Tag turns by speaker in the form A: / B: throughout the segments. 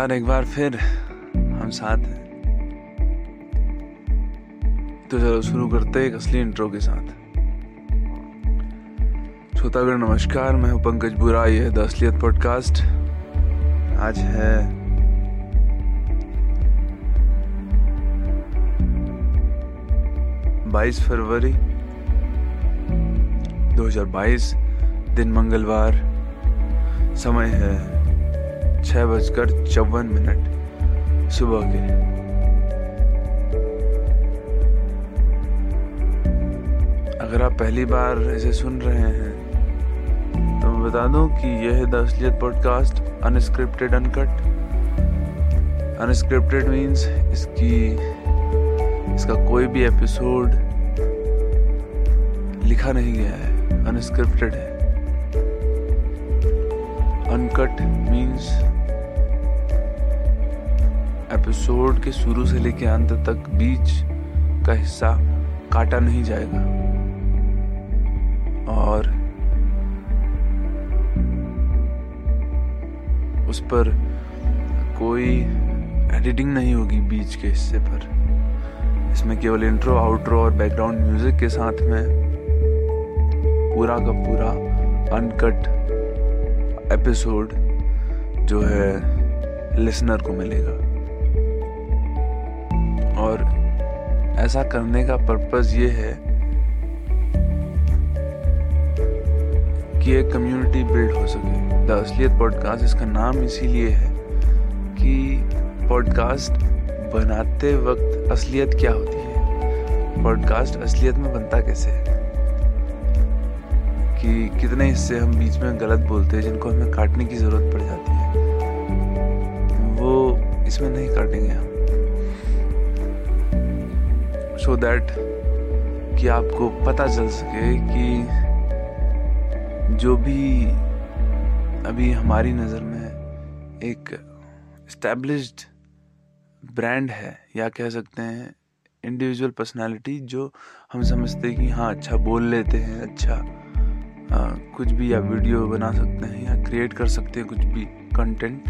A: यार, एक बार फिर हम साथ हैं। तो चलो, शुरू करते एक असली इंट्रो के साथ। श्रोतागढ़ नमस्कार, मैं हूँ पंकज बुरा यह द असलियत पॉडकास्ट आज है बाईस फरवरी 2022 दिन मंगलवार। समय है छह बजकर चौवन मिनट। सुबह के अगर आप पहली बार इसे सुन रहे हैं तो मैं बता दूँ कि यह the Asliyat podcast unscripted uncut unscripted means इसकी, इसका कोई भी एपिसोड लिखा नहीं गया है। अनस्क्रिप्टेड है। अनकट मींस एपिसोड के शुरू से लेकर अंत तक बीच का हिस्सा काटा नहीं जाएगा। और उस पर कोई एडिटिंग नहीं होगी बीच के हिस्से पर। इसमें केवल इंट्रो, आउट्रो और बैकग्राउंड म्यूज़िक के साथ में पूरा का पूरा अनकट एपिसोड जो है लिसनर को मिलेगा। और ऐसा करने का पर्पस ये है कि एक कम्युनिटी बिल्ड हो सके। द असलियत पॉडकास्ट इसका नाम इसीलिए है कि पॉडकास्ट बनाते वक्त असलियत क्या होती है? पॉडकास्ट असलियत में बनता कैसे है? कि कितने हिस्से हम बीच में गलत बोलते हैं, जिनको हमें काटने की ज़रूरत पड़ जाती है। वो इसमें नहीं काटेंगे हम। सो दैट कि आपको पता चल सके कि जो भी अभी हमारी नज़र में एक स्टैब्लिश्ड ब्रांड है या कह सकते हैं इंडिविजुअल पर्सनालिटी जो हम समझते हैं कि हाँ अच्छा बोल लेते हैं अच्छा आ, कुछ भी या वीडियो बना सकते हैं या क्रिएट कर सकते हैं कुछ भी कंटेंट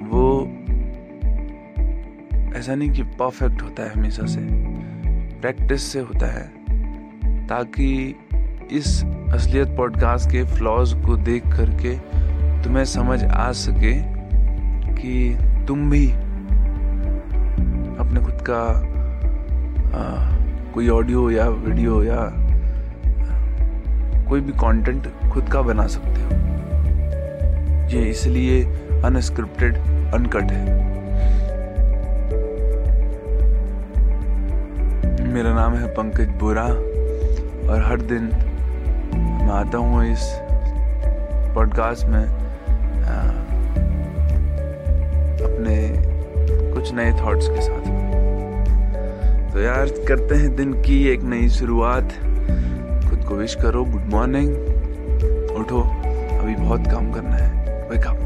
A: वो ऐसा नहीं कि परफेक्ट होता है हमेशा से। प्रैक्टिस से होता है ताकि इस असलियत पॉडकास्ट के फ्लॉज को देख करके तुम्हें समझ आ सके कि तुम भी अपने खुद का आ, कोई ऑडियो या वीडियो या कोई भी कंटेंट खुद का बना सकते हो। ये इसलिए अनस्क्रिप्टेड अनकट है। मेरा नाम है पंकज बोरा और हर दिन मैं आता हूँ इस पॉडकास्ट में अपने कुछ नए थॉट्स के साथ। तो यार, करते हैं दिन की एक नई शुरुआत। खुद को विश करो गुड मॉर्निंग उठो, अभी बहुत काम करना है। वेक अप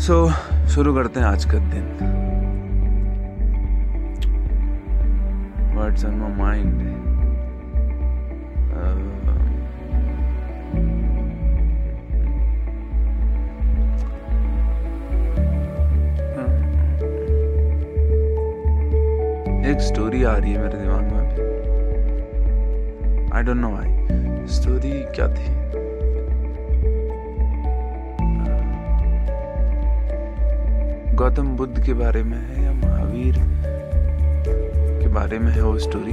A: सो शुरू करते हैं आज का दिन। वर्ड्स ऑन माई माइंड एक स्टोरी आ रही है मेरे दिमाग में अभी। I don't know I story क्या थी? गौतम बुद्ध के बारे में है या महावीर के बारे में है वो स्टोरी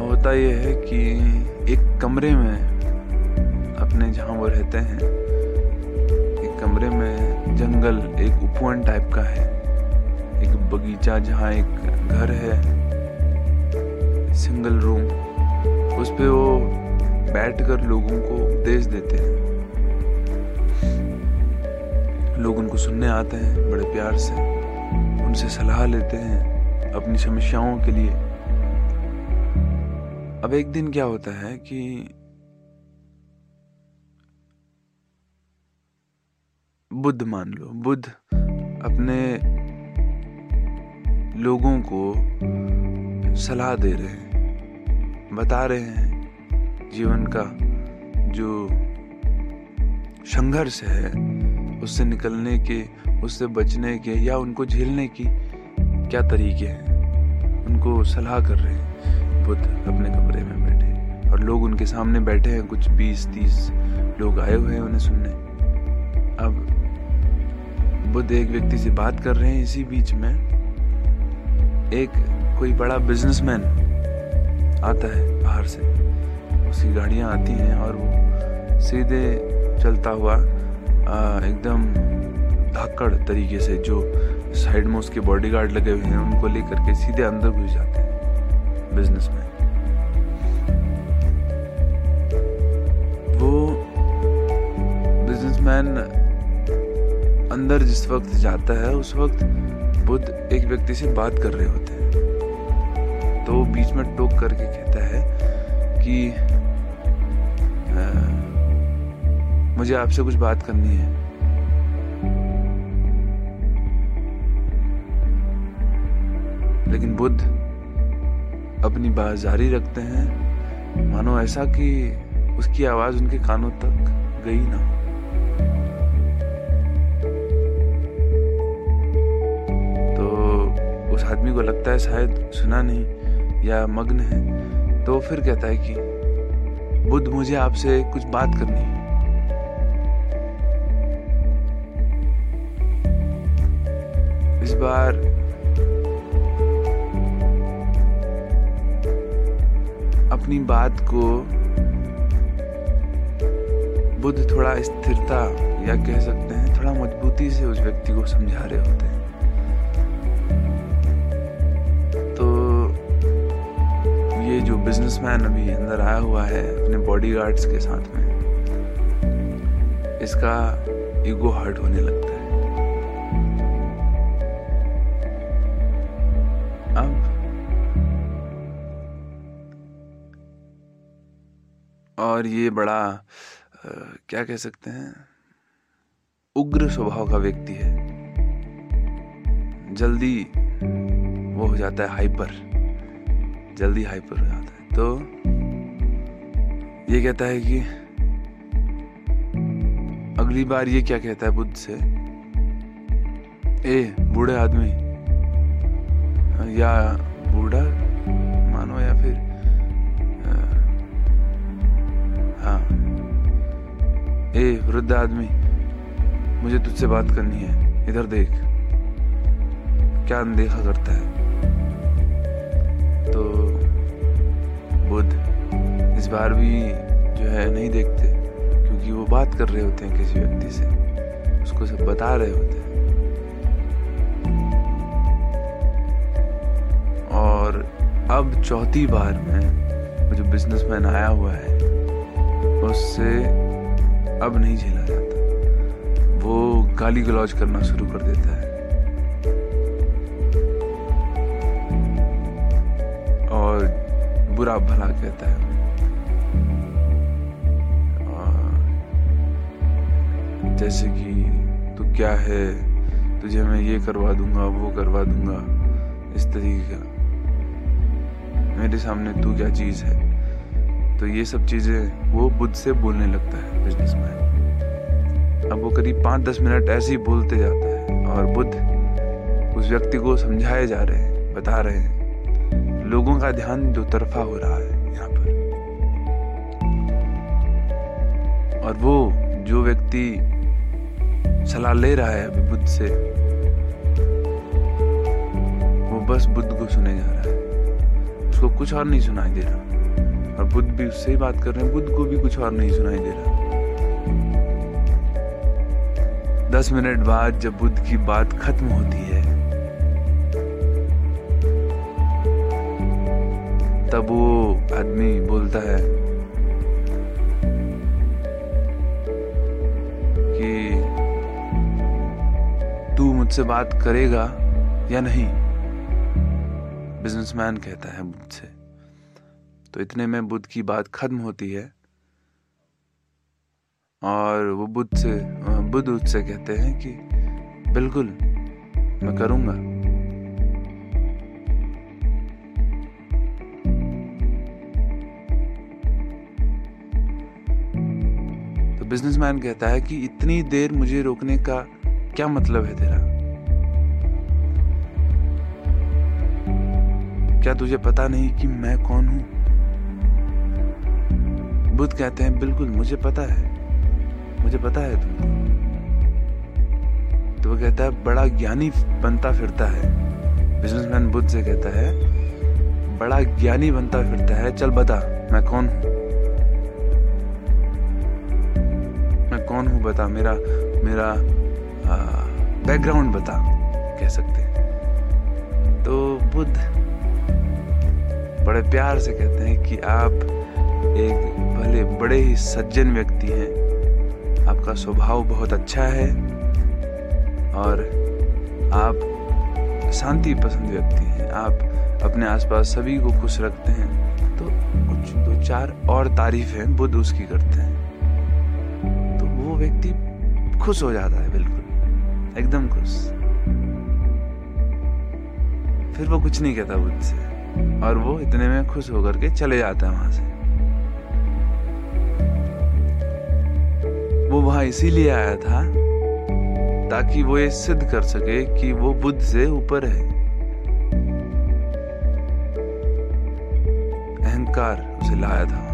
A: होता यह है कि एक कमरे में अपने जहाँ वो रहते हैं, एक कमरे में जंगल, एक उपवन टाइप का है, एक बगीचा जहाँ एक घर है सिंगल रूम उस पे वो बैठ कर लोगों को उपदेश देते हैं। लोग उनको सुनने आते हैं, बड़े प्यार से। उनसे सलाह लेते हैं अपनी समस्याओं के लिए। अब एक दिन क्या होता है कि बुद्ध मान लो, बुद्ध अपने लोगों को सलाह दे रहे हैं, बता रहे हैं जीवन का जो संघर्ष है। उससे निकलने के, उससे बचने के या उनको झेलने की क्या तरीके हैं? उनको सलाह कर रहे हैं। बुद्ध अपने कमरे में बैठे और लोग उनके सामने बैठे हैं। कुछ बीस, तीस लोग आए हुए हैं उन्हें सुनने। अब बुद्ध एक व्यक्ति से बात कर रहे हैं इसी बीच में एक कोई बड़ा बिजनेसमैन आता है बाहर से। उसकी गाड़ियाँ आती हैं और वो सीधे चलता हुआ एकदम धाकड़ तरीके से जो साइड में उसके बॉडीगार्ड लगे हुए हैं, उनको लेकर के सीधे अंदर घुस जाते हैं बिज़नेस में। वो बिजनेसमैन अंदर जिस वक्त जाता है, उस वक्त बुद्ध एक व्यक्ति से बात कर रहे होते हैं। तो बीच में टोक करके कहता है कि मुझे आपसे कुछ बात करनी है। लेकिन बुद्ध अपनी बात जारी रखते हैं। मानो ऐसा कि उसकी आवाज़ उनके कानों तक गई ना। तो उस आदमी को लगता है शायद सुना नहीं या मग्न है। तो फिर कहता है कि, बुद्ध, मुझे आपसे कुछ बात करनी है। इस बार। अपनी बात को बुद्ध थोड़ा स्थिरता या कह सकते हैं, थोड़ा मजबूती से उस व्यक्ति को समझा रहे होते हैं। तो ये जो बिजनेसमैन अभी अंदर आया हुआ है, अपने बॉडीगार्ड्स के साथ में, इसका ईगो हर्ट होने लगता है। और ये बड़ा आ, क्या कह सकते हैं? उग्र स्वभाव का व्यक्ति है। जल्दी वो हो जाता है हाइपर। जल्दी हाइपर हो जाता है। तो ये कहता है कि अगली बार ये क्या कहता है बुद्ध से? ए बूढ़े आदमी या ए वृद्ध आदमी, मुझे तुझसे बात करनी है। इधर देख, क्या अनदेखा करता है। तो बुद्ध, इस बार भी जो है नहीं देखते, क्योंकि वो बात कर रहे होते हैं किसी व्यक्ति से। उसको सब बता रहे होते हैं। और अब चौथी बार में जो बिजनेसमैन आया हुआ है, उससे अब नहीं झेला जाता। वो गाली गलौज करना शुरू कर देता है। और बुरा भला कहता है जैसे कि तू क्या है? तुझे मैं ये करवा दूँगा, वो करवा दूँगा। इस तरीके का। मेरे सामने तू क्या चीज़ है? तो ये सब चीज़ें वो बुद्ध से बोलने लगता है बिजनेसमैन अब वो करीब पाँच दस मिनट ऐसे ही बोलते जाता है और बुद्ध उस व्यक्ति को समझाए जा रहे हैं, बता रहे हैं। लोगों का ध्यान दो तरफा हो रहा है यहाँ पर। और वो जो व्यक्ति सलाह ले रहा है अभी बुद्ध से, वो बस बुद्ध को सुने जा रहा है। उसको कुछ और नहीं सुनाई दे रहा। बुद्ध भी उससे ही बात कर रहे हैं। बुद्ध को भी कुछ और नहीं सुनाई दे रहा। दस मिनट बाद जब बुद्ध की बात खत्म होती है, तब वो आदमी बोलता है कि तू मुझसे बात करेगा या नहीं? बिजनेसमैन कहता है बुद्ध से तो इतने में बुद्ध की बात खत्म होती है। और वो बुद्ध से, बुद्ध उससे कहते हैं कि, बिल्कुल, मैं करूँगा। तो बिजनेसमैन कहता है कि, इतनी देर मुझे रोकने का क्या मतलब है तेरा? क्या तुझे पता नहीं कि मैं कौन हूँ? बुद्ध कहते हैं, बिल्कुल, मुझे पता है। मुझे पता है तुमको। तो वो कहता है, बड़ा ज्ञानी बनता फिरता है। बिजनेसमैन बुद्ध से कहता है, बड़ा ज्ञानी बनता फिरता है। चल बता, मैं कौन हूँ? मैं कौन हूँ बता, मेरा मेरा बैकग्राउंड बता, कह सकते हैं। तो बुद्ध बड़े प्यार से कहते हैं कि आप एक भले बड़े ही सज्जन व्यक्ति हैं, आपका स्वभाव बहुत अच्छा है और आप शांति पसंद व्यक्ति हैं। आप अपने आसपास सभी को खुश रखते हैं। तो कुछ, दो, चार और तारीफ़ हैं, बुद्ध उसकी करते हैं। तो वो व्यक्ति खुश हो जाता है, बिल्कुल। एकदम खुश। फिर वो कुछ नहीं कहता बुद्ध से और वो इतने में खुश होकर के चले जाता है वहाँ से। वो वहाँ इसीलिए आया था ताकि वो ये सिद्ध कर सके कि वो बुद्ध से ऊपर है। अहंकार उसे लाया था।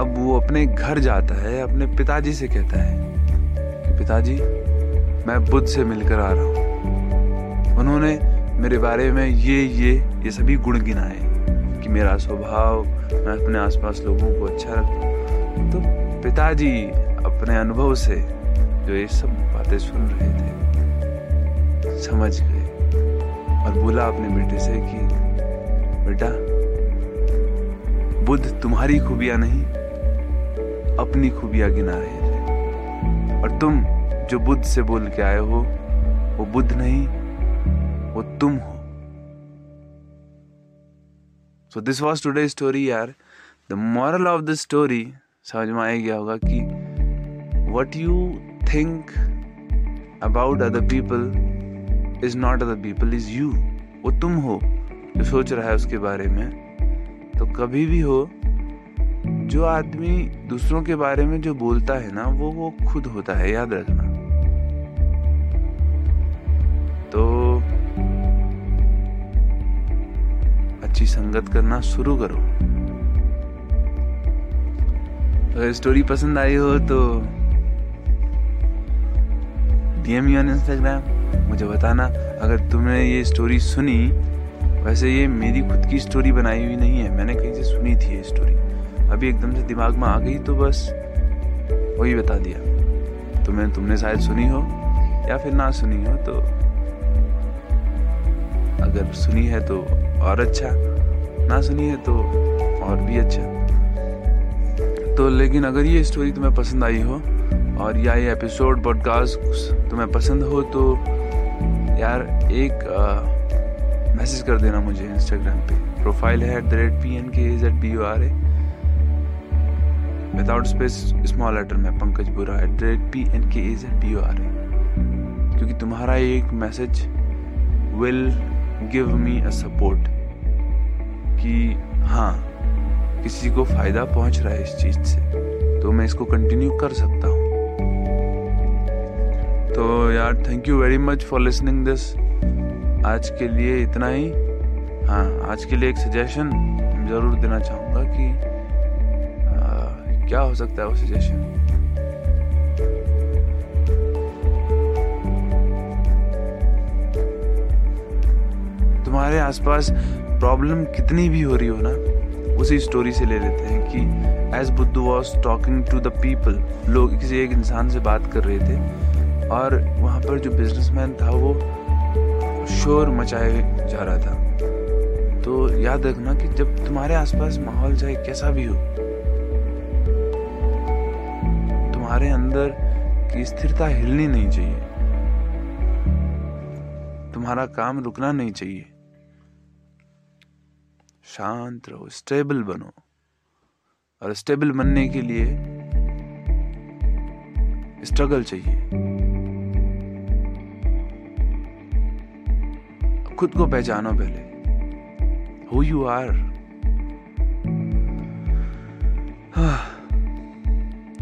A: अब वो अपने घर जाता है, अपने पिताजी से कहता है कि पिताजी, मैं बुद्ध से मिलकर आ रहा हूँ। उन्होंने मेरे बारे में ये ये ये सभी गुण गिनाए कि मेरा स्वभाव, मैं अपने आसपास लोगों को अच्छा रखूँ तो पिताजी अपने अनुभव से जो ये सब बातें सुन रहे थे, समझ गए और बोला अपने बेटे से कि, बेटा, बुद्ध तुम्हारी खूबियाँ नहीं, अपनी खूबियाँ गिना रहे थे। और तुम जो बुद्ध से बोल के आए हो, वो बुद्ध नहीं, वो तुम हो। So this was today story यार the moral of the story समझ में आ गया होगा कि what you think about other people is not other people is you वो तुम हो जो सोच रहा है उसके बारे में। तो कभी भी हो, जो आदमी दूसरों के बारे में जो बोलता है ना, वो वो खुद होता है, याद रखना। तो अच्छी संगत करना शुरू करो। अगर स्टोरी पसंद आई हो तो डीएम यू ऑन इंस्टाग्राम मुझे बताना। अगर तुमने ये स्टोरी सुनी, वैसे ये मेरी खुद की स्टोरी बनाई हुई नहीं है। मैंने कहीं से सुनी थी ये स्टोरी अभी एकदम से दिमाग में आ गई तो बस वही बता दिया। तुम्हें तुमने शायद सुनी हो, या फिर ना सुनी हो तो अगर सुनी है तो और अच्छा ना सुनी है तो और भी अच्छा। तो लेकिन अगर ये स्टोरी तुम्हें पसंद आई हो और या ये एपिसोड पॉडकास्ट तुम्हें पसंद हो तो यार एक मैसेज कर देना मुझे इंस्टाग्राम पे। प्रोफ़ाइल है at the rate P N K H at B U R A without space small letter में Pankaj Bura at the rate P N K H at B U R A क्योंकि तुम्हारा एक message will give me a support कि हाँ किसी को फ़ायदा पहुँच रहा है इस चीज़ से। तो मैं इसको कंटिन्यू कर सकता हूँ। तो यार thank you very much for listening this आज के लिए इतना ही। हाँ आज के लिए एक सजेशन ज़रूर देना चाहूँगा कि आ, क्या हो सकता है वो सजेशन तुम्हारे आसपास प्रॉब्लम कितनी भी हो रही हो ना उसी स्टोरी से ले लेते हैं कि as Buddha was talking to the people लोग किसी एक इंसान से बात कर रहे थे और वहाँ पर जो बिजनेसमैन था, वो शोर मचाए जा रहा था। तो याद रखना कि जब तुम्हारे आसपास माहौल चाहे कैसा भी हो, तुम्हारे अंदर की स्थिरता हिलनी नहीं चाहिए। तुम्हारा काम रुकना नहीं चाहिए। शांत रहो स्टेबल बनो। और स्टेबल बनने के लिए स्ट्रगल चाहिए। खुद को पहचानो पहले। हु यू आर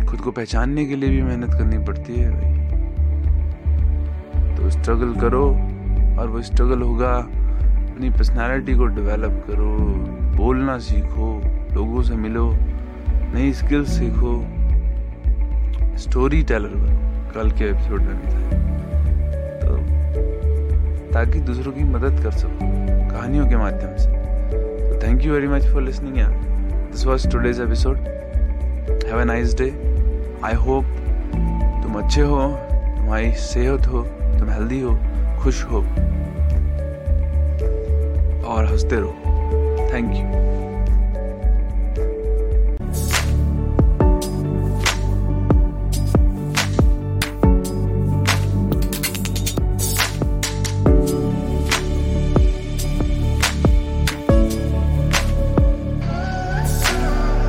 A: खुद को पहचानने के लिए भी मेहनत करनी पड़ती है भाई। तो स्ट्रगल करो, और वो स्ट्रगल होगा, अपनी पर्सनालिटी को डेवलप करो, बोलना सीखो, लोगों से मिलो, नई स्किल्स सीखो। स्टोरी टेलर बनो, कल के एपिसोड में भी था ताकि दूसरों की मदद कर सको कहानियों के माध्यम से। तो thank you very much for listening यार this was today's episode have a nice day I hope तुम अच्छे हो, तुम्हारी सेहत हो, तुम हेल्दी हो, खुश हो और हँसते रहो। Thank you